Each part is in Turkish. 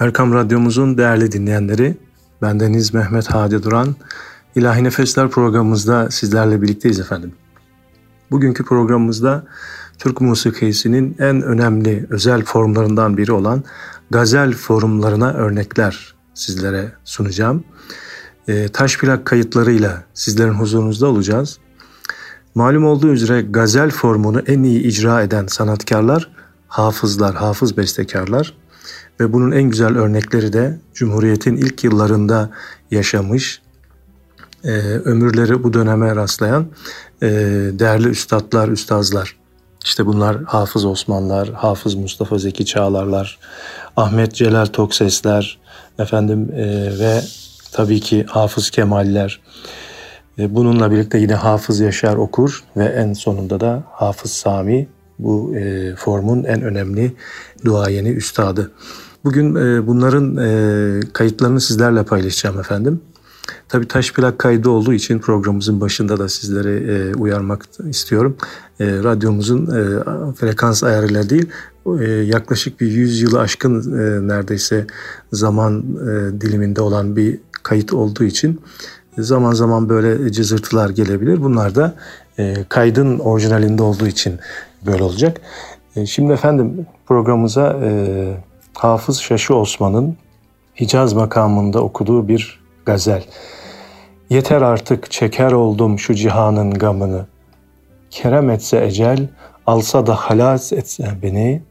Erkam Radyomuzun değerli dinleyenleri, bendeniz Mehmet Hadi Duran. İlahi Nefesler programımızda sizlerle birlikteyiz efendim. Bugünkü programımızda Türk musikisinin en önemli özel formlarından biri olan gazel formlarına örnekler sizlere sunacağım. E, taş plak kayıtlarıyla sizlerin huzurunuzda olacağız. Malum olduğu üzere gazel formunu en iyi icra eden sanatkarlar hafızlar, hafız bestekarlar ve bunun en güzel örnekleri de Cumhuriyet'in ilk yıllarında yaşamış, e, ömürleri bu döneme rastlayan e, değerli üstadlar, üstazlar. İşte bunlar Hafız Osmanlar, Hafız Mustafa Zeki Çağlarlar, Ahmet Celal Toksesler, efendim e, ve tabii ki Hafız Kemaller. E, bununla birlikte yine Hafız Yaşar Okur ve en sonunda da Hafız Sami bu e, formun en önemli duayeni, üstadı. Bugün e, bunların e, kayıtlarını sizlerle paylaşacağım efendim. Tabii taş plak kaydı olduğu için programımızın başında da sizleri e, uyarmak istiyorum. E, radyomuzun e, frekans ayarıyla değil, e, yaklaşık bir 100 yılı aşkın e, neredeyse zaman e, diliminde olan bir kayıt olduğu için zaman zaman böyle cızırtılar gelebilir. Bunlar da e, kaydın orijinalinde olduğu için böyle olacak. E, şimdi efendim programımıza e, Hafız Şaşı Osman'ın Hicaz makamında okuduğu bir gazel. Yeter artık çeker oldum şu cihanın gamını. Kerem etse ecel, alsa da halas etse beni.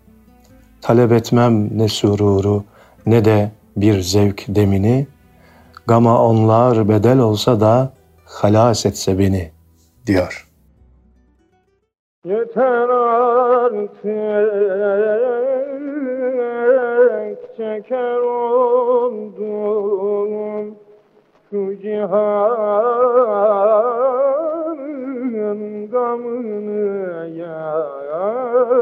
Talep etmem ne sururu ne de bir zevk demini. Gama onlar bedel olsa da halas etse beni diyor. Yeter artık çeker oldum şu cihanın gamını yâley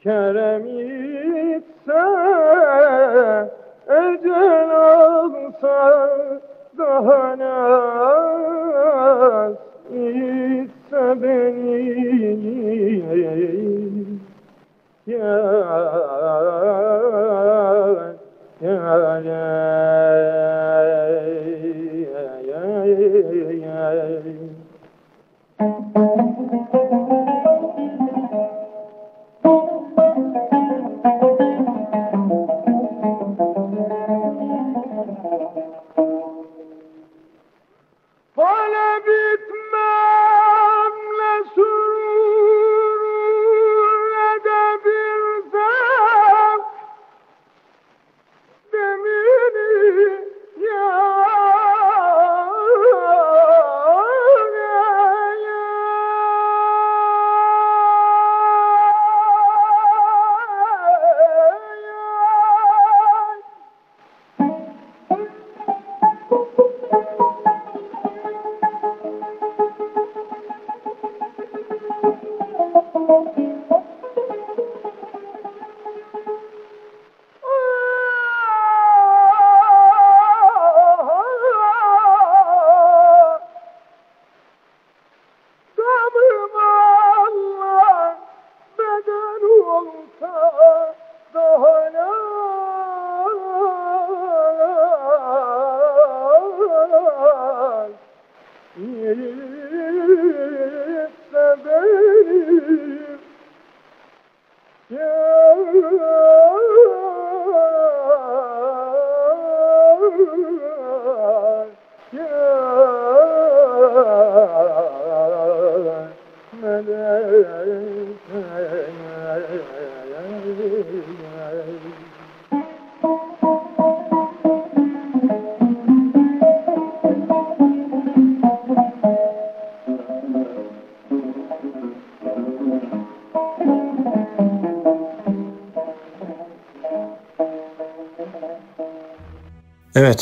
Kerem ise ecel olsa daha naz ise beni ya ya ya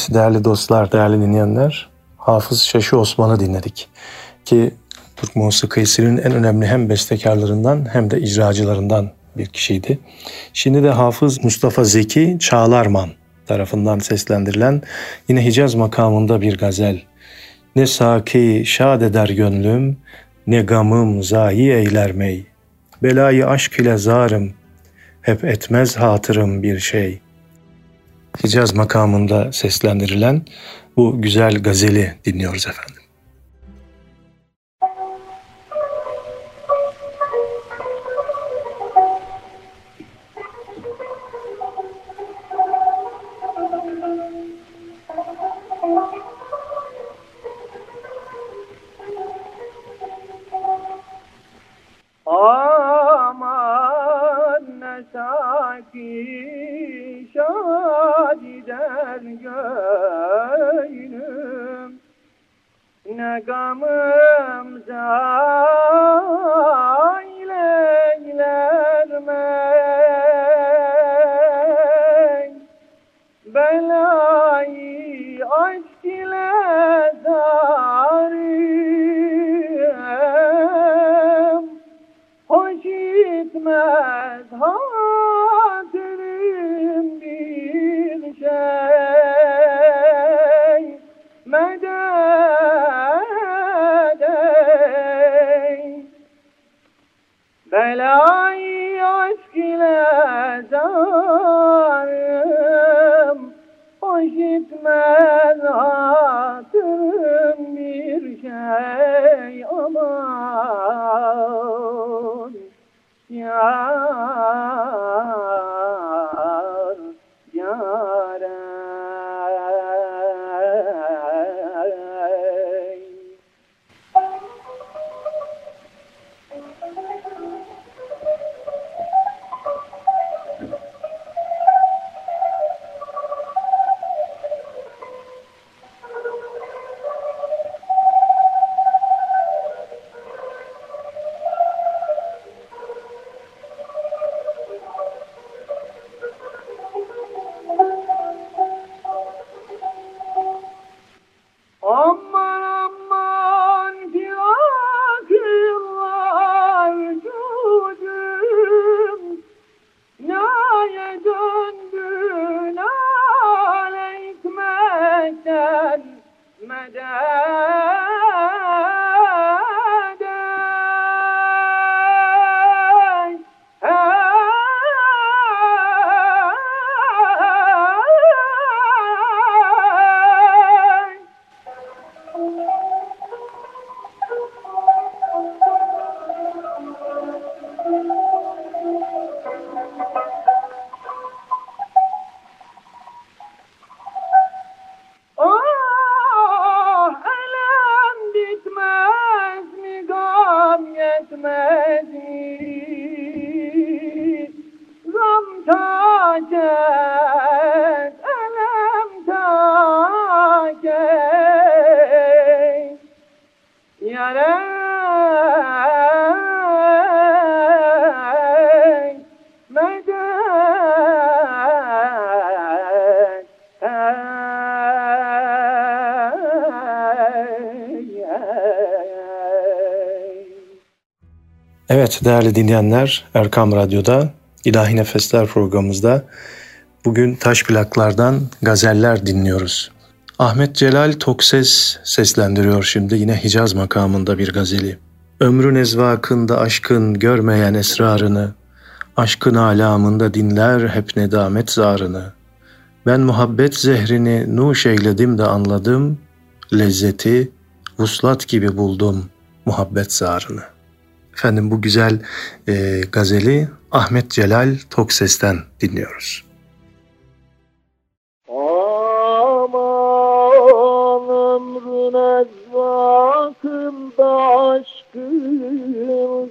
Değerli dostlar, değerli dinleyenler, Hafız Şaşı Osman'ı dinledik. Ki Türk musikisinin en önemli hem bestekarlarından hem de icracılarından bir kişiydi. Şimdi de Hafız Mustafa Zeki Çağlarman tarafından seslendirilen yine Hicaz makamında bir gazel. Ne saki şad eder gönlüm, ne gamım zayi eyler mey. Belayı aşk ile zarım, hep etmez hatırım bir şey. Hicaz makamında seslendirilen bu güzel gazeli dinliyoruz efendim. Evet değerli dinleyenler Erkam Radyo'da İlahi Nefesler programımızda bugün taş plaklardan gazeller dinliyoruz. Ahmet Celal Tokses seslendiriyor şimdi yine Hicaz makamında bir gazeli. Ömrün ezvakında aşkın görmeyen esrarını, aşkın alamında dinler hep nedamet zarını. Ben muhabbet zehrini nuş eyledim de anladım, lezzeti vuslat gibi buldum muhabbet zarını. Efendim bu güzel e, gazeli Ahmet Celal Tokses'ten dinliyoruz. Ezvakında aşkın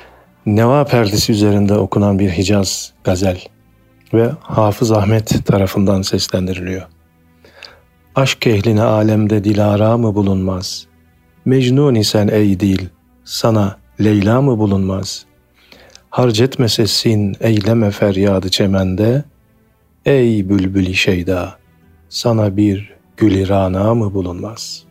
Neva perdesi üzerinde okunan bir Hicaz gazel ve Hafız Ahmet tarafından seslendiriliyor. Aşk ehline alemde dilara mı bulunmaz? Mecnun isen ey dil, sana Leyla mı bulunmaz? Harc etme sesin, eyleme feryadı çemende, Ey bülbül şeyda, sana bir gül rana mı bulunmaz?''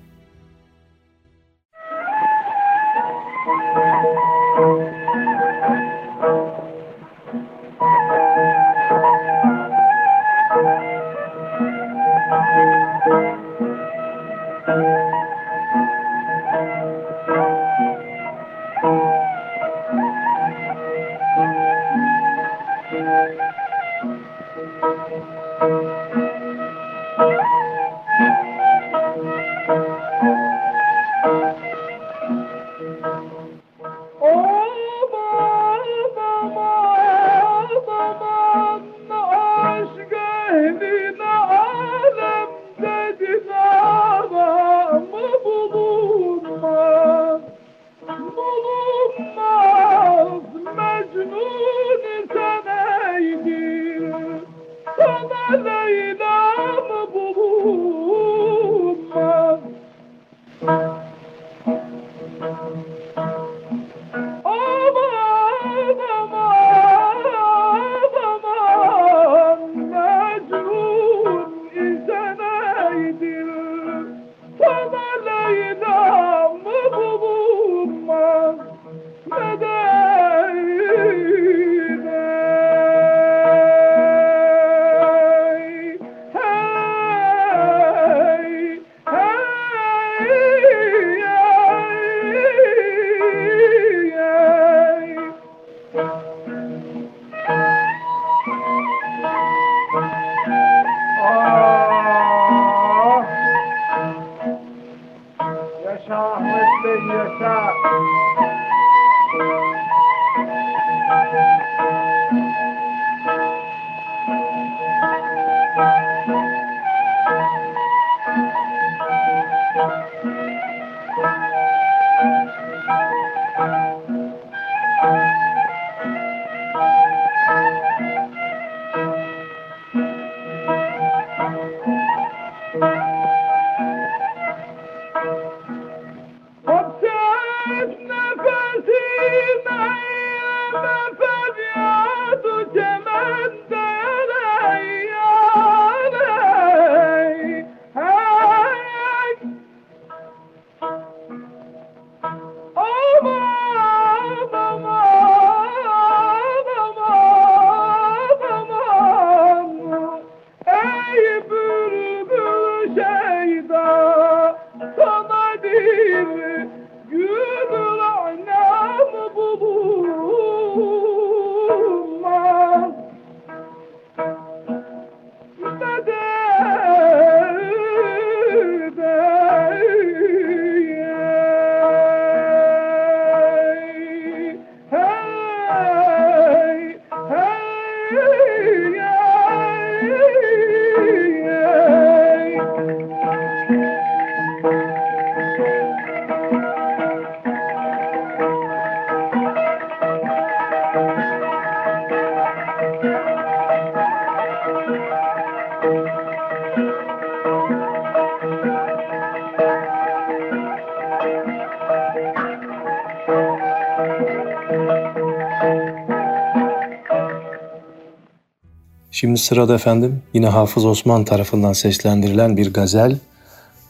Şimdi sırada efendim yine Hafız Osman tarafından seslendirilen bir gazel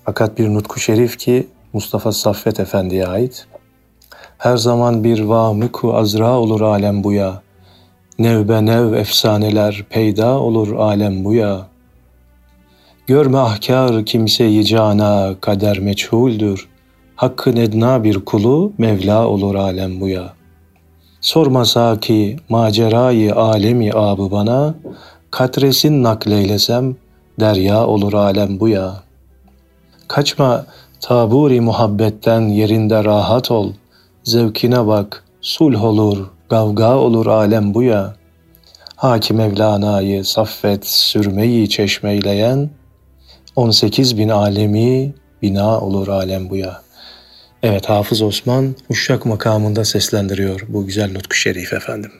fakat bir nutku şerif ki Mustafa Saffet Efendi'ye ait. Her zaman bir vamıku azra olur alem buya. Nevbe nev efsaneler peyda olur alem buya. Görme ahkar kimseyi cana kader meçhuldür. Hakkın edna bir kulu Mevla olur alem buya. Sormasa ki macerayı alemi abı bana, katresin nakleylesem derya olur alem buya. Kaçma taburi muhabbetten yerinde rahat ol, zevkine bak, sulh olur, gavga olur alem buya. Hakim Mevlana'yı saffet sürmeyi çeşmeyleyen, 18 bin alemi bina olur alem buya. Evet Hafız Osman Uşak makamında seslendiriyor bu güzel nutku şerif efendim.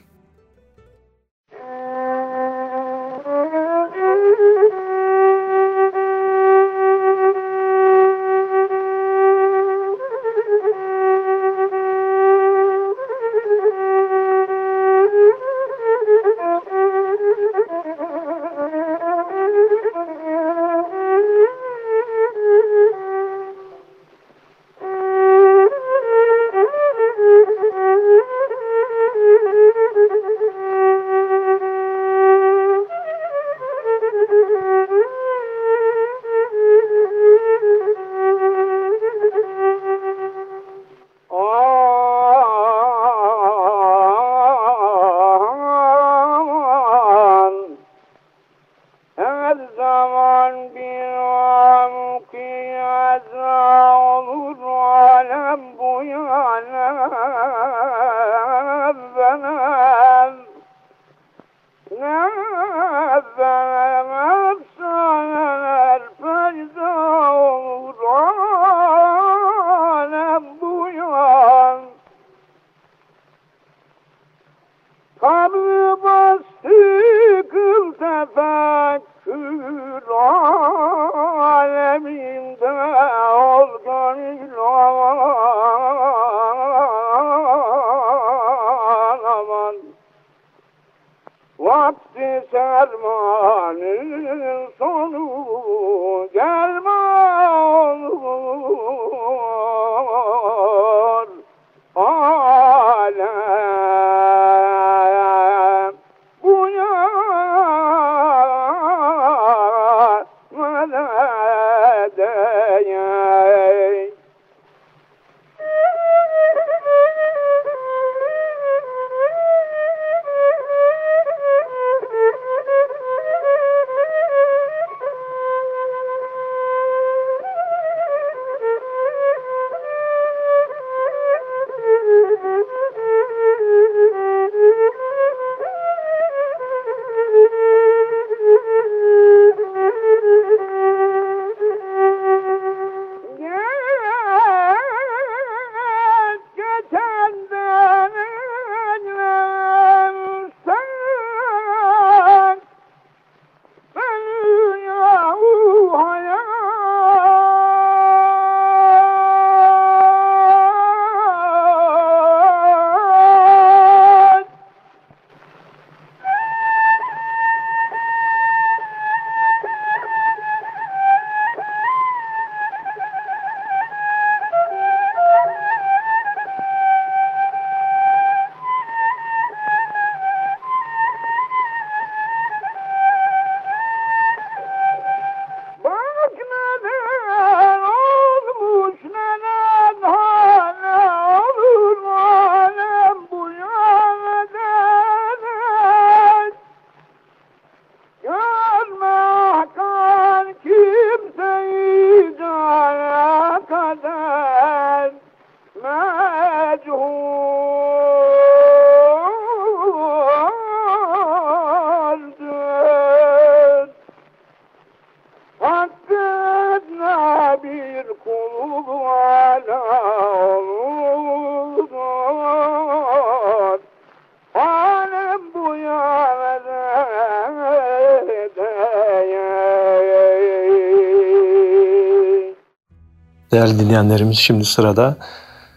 Değerli dinleyenlerimiz şimdi sırada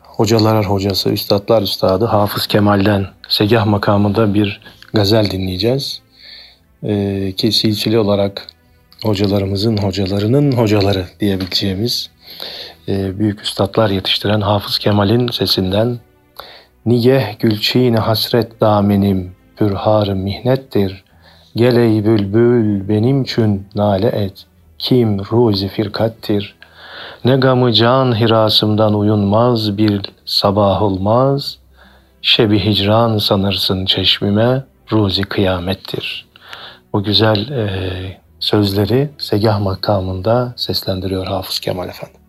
hocalar hocası, üstadlar üstadı Hafız Kemal'den Segah makamında bir gazel dinleyeceğiz. e, ki silsile olarak hocalarımızın hocalarının hocaları diyebileceğimiz e, büyük üstadlar yetiştiren Hafız Kemal'in sesinden Nigeh gülçine hasret damenim pürhar mihnettir. Geley bülbül benim çün nale et. Kim ruzi firkattir. Ne gamı can hirasımdan uyunmaz bir sabah olmaz. Şebi hicran sanırsın çeşmime ruzi kıyamettir. Bu güzel e, sözleri Segah makamında seslendiriyor Hafız Kemal Efendi.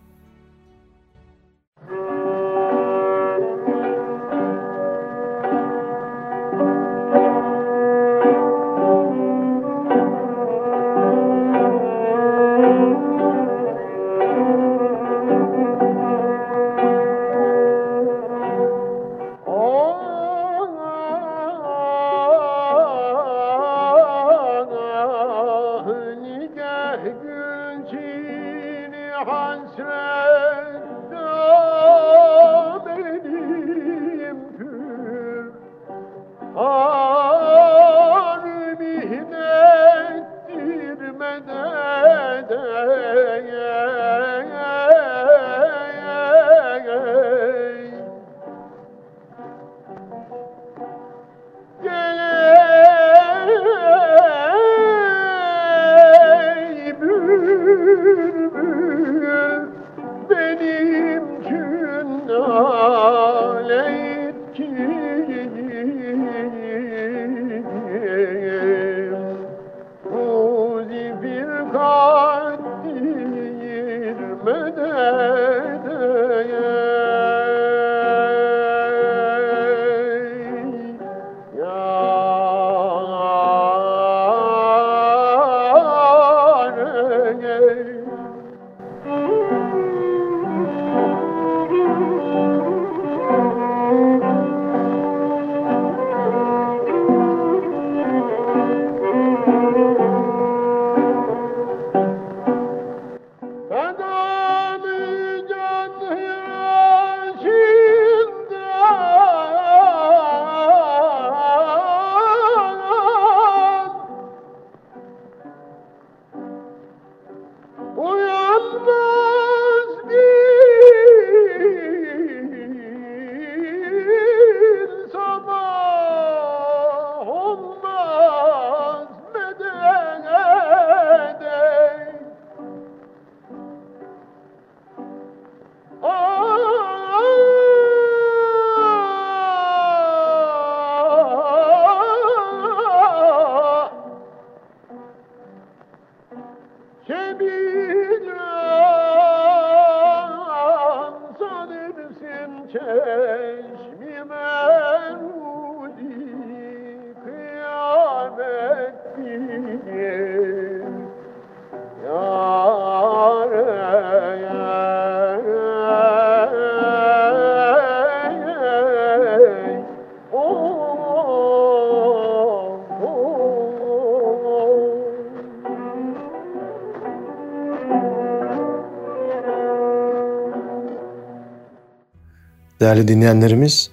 Değerli dinleyenlerimiz,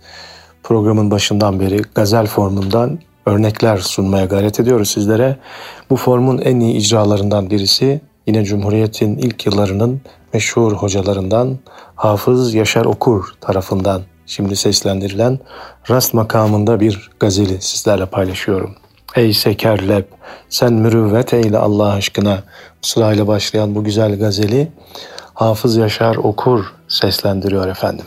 programın başından beri gazel formundan örnekler sunmaya gayret ediyoruz sizlere. Bu formun en iyi icralarından birisi yine Cumhuriyet'in ilk yıllarının meşhur hocalarından Hafız Yaşar Okur tarafından şimdi seslendirilen rast makamında bir gazeli sizlerle paylaşıyorum. Ey sekerlep sen mürüvvet eyle Allah aşkına sırayla başlayan bu güzel gazeli Hafız Yaşar Okur seslendiriyor efendim.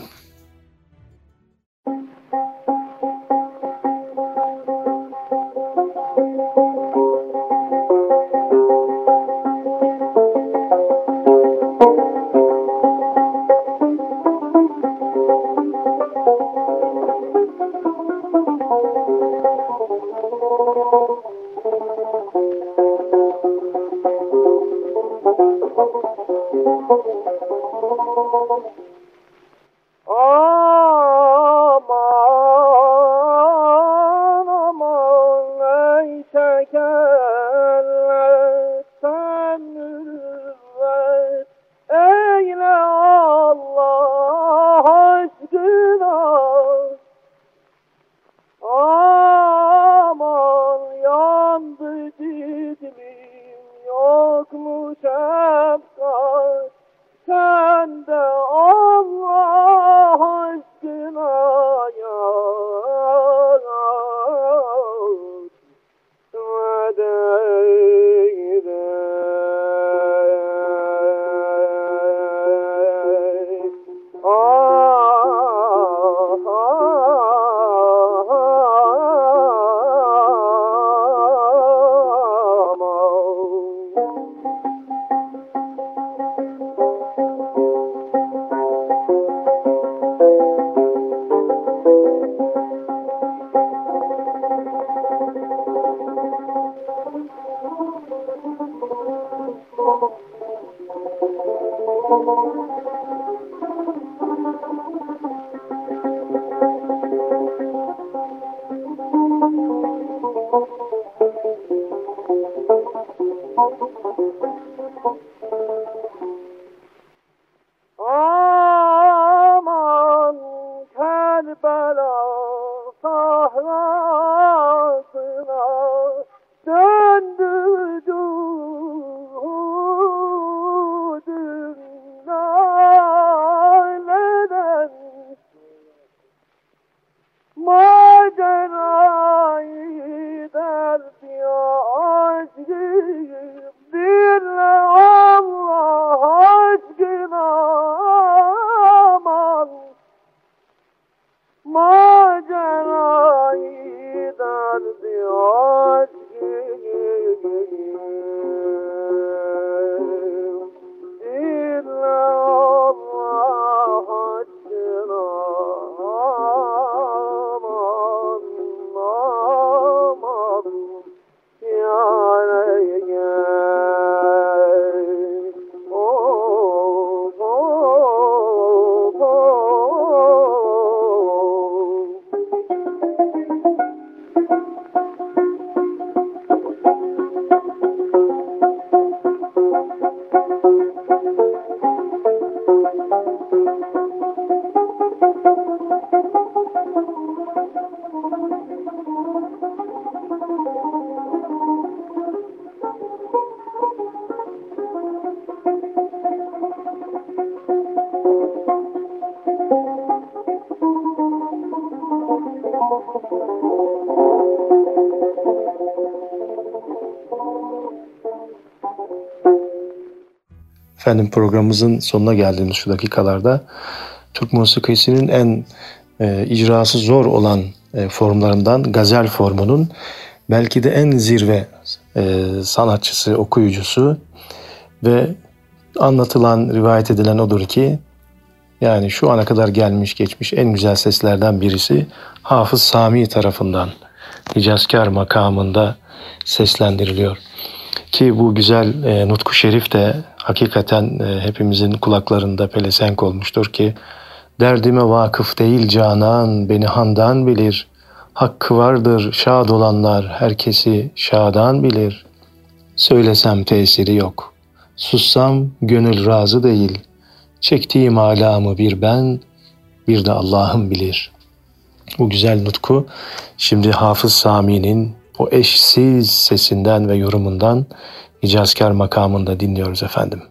Efendim programımızın sonuna geldiğimiz şu dakikalarda Türk musikisinin en e, icrası zor olan e, formlarından gazel formunun belki de en zirve e, sanatçısı, okuyucusu ve anlatılan, rivayet edilen odur ki yani şu ana kadar gelmiş geçmiş en güzel seslerden birisi Hafız Sami tarafından Hicazkar makamında seslendiriliyor. Ki bu güzel e, Nutku Şerif de hakikaten e, hepimizin kulaklarında pelesenk olmuştur ki derdime vakıf değil canan beni handan bilir. Hakkı vardır şad olanlar herkesi şadan bilir. Söylesem tesiri yok. Sussam gönül razı değil. Çektiğim alamı bir ben, bir de Allah'ım bilir. Bu güzel nutku şimdi Hafız Sami'nin o eşsiz sesinden ve yorumundan Hicazkar makamında dinliyoruz efendim.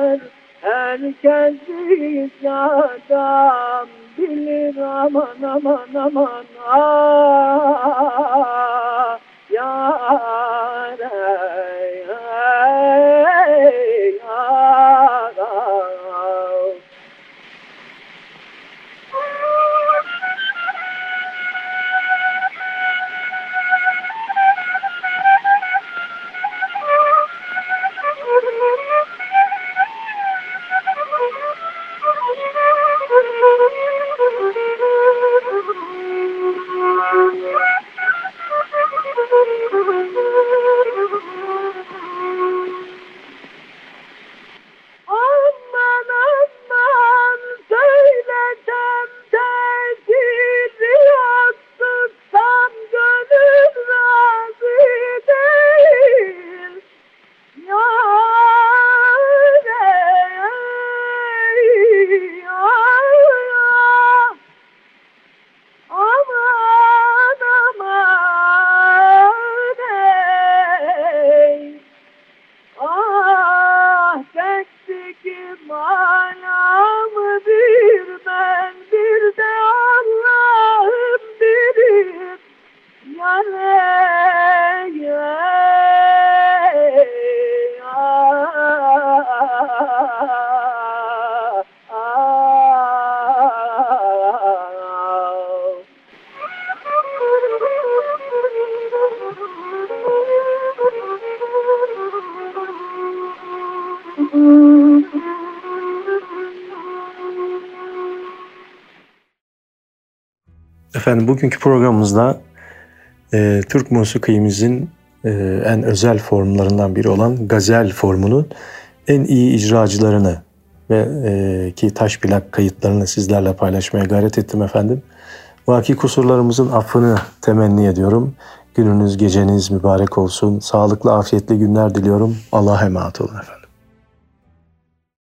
var Herkes adam bilir aman aman aman ah, Yar ey. Peki manamı bir Efendim bugünkü programımızda e, Türk musikimizin e, en özel formlarından biri olan gazel formunun en iyi icracılarını ve e, ki taş plak kayıtlarını sizlerle paylaşmaya gayret ettim efendim. Vaki kusurlarımızın affını temenni ediyorum. Gününüz, geceniz mübarek olsun. Sağlıklı, afiyetli günler diliyorum. Allah'a emanet olun efendim.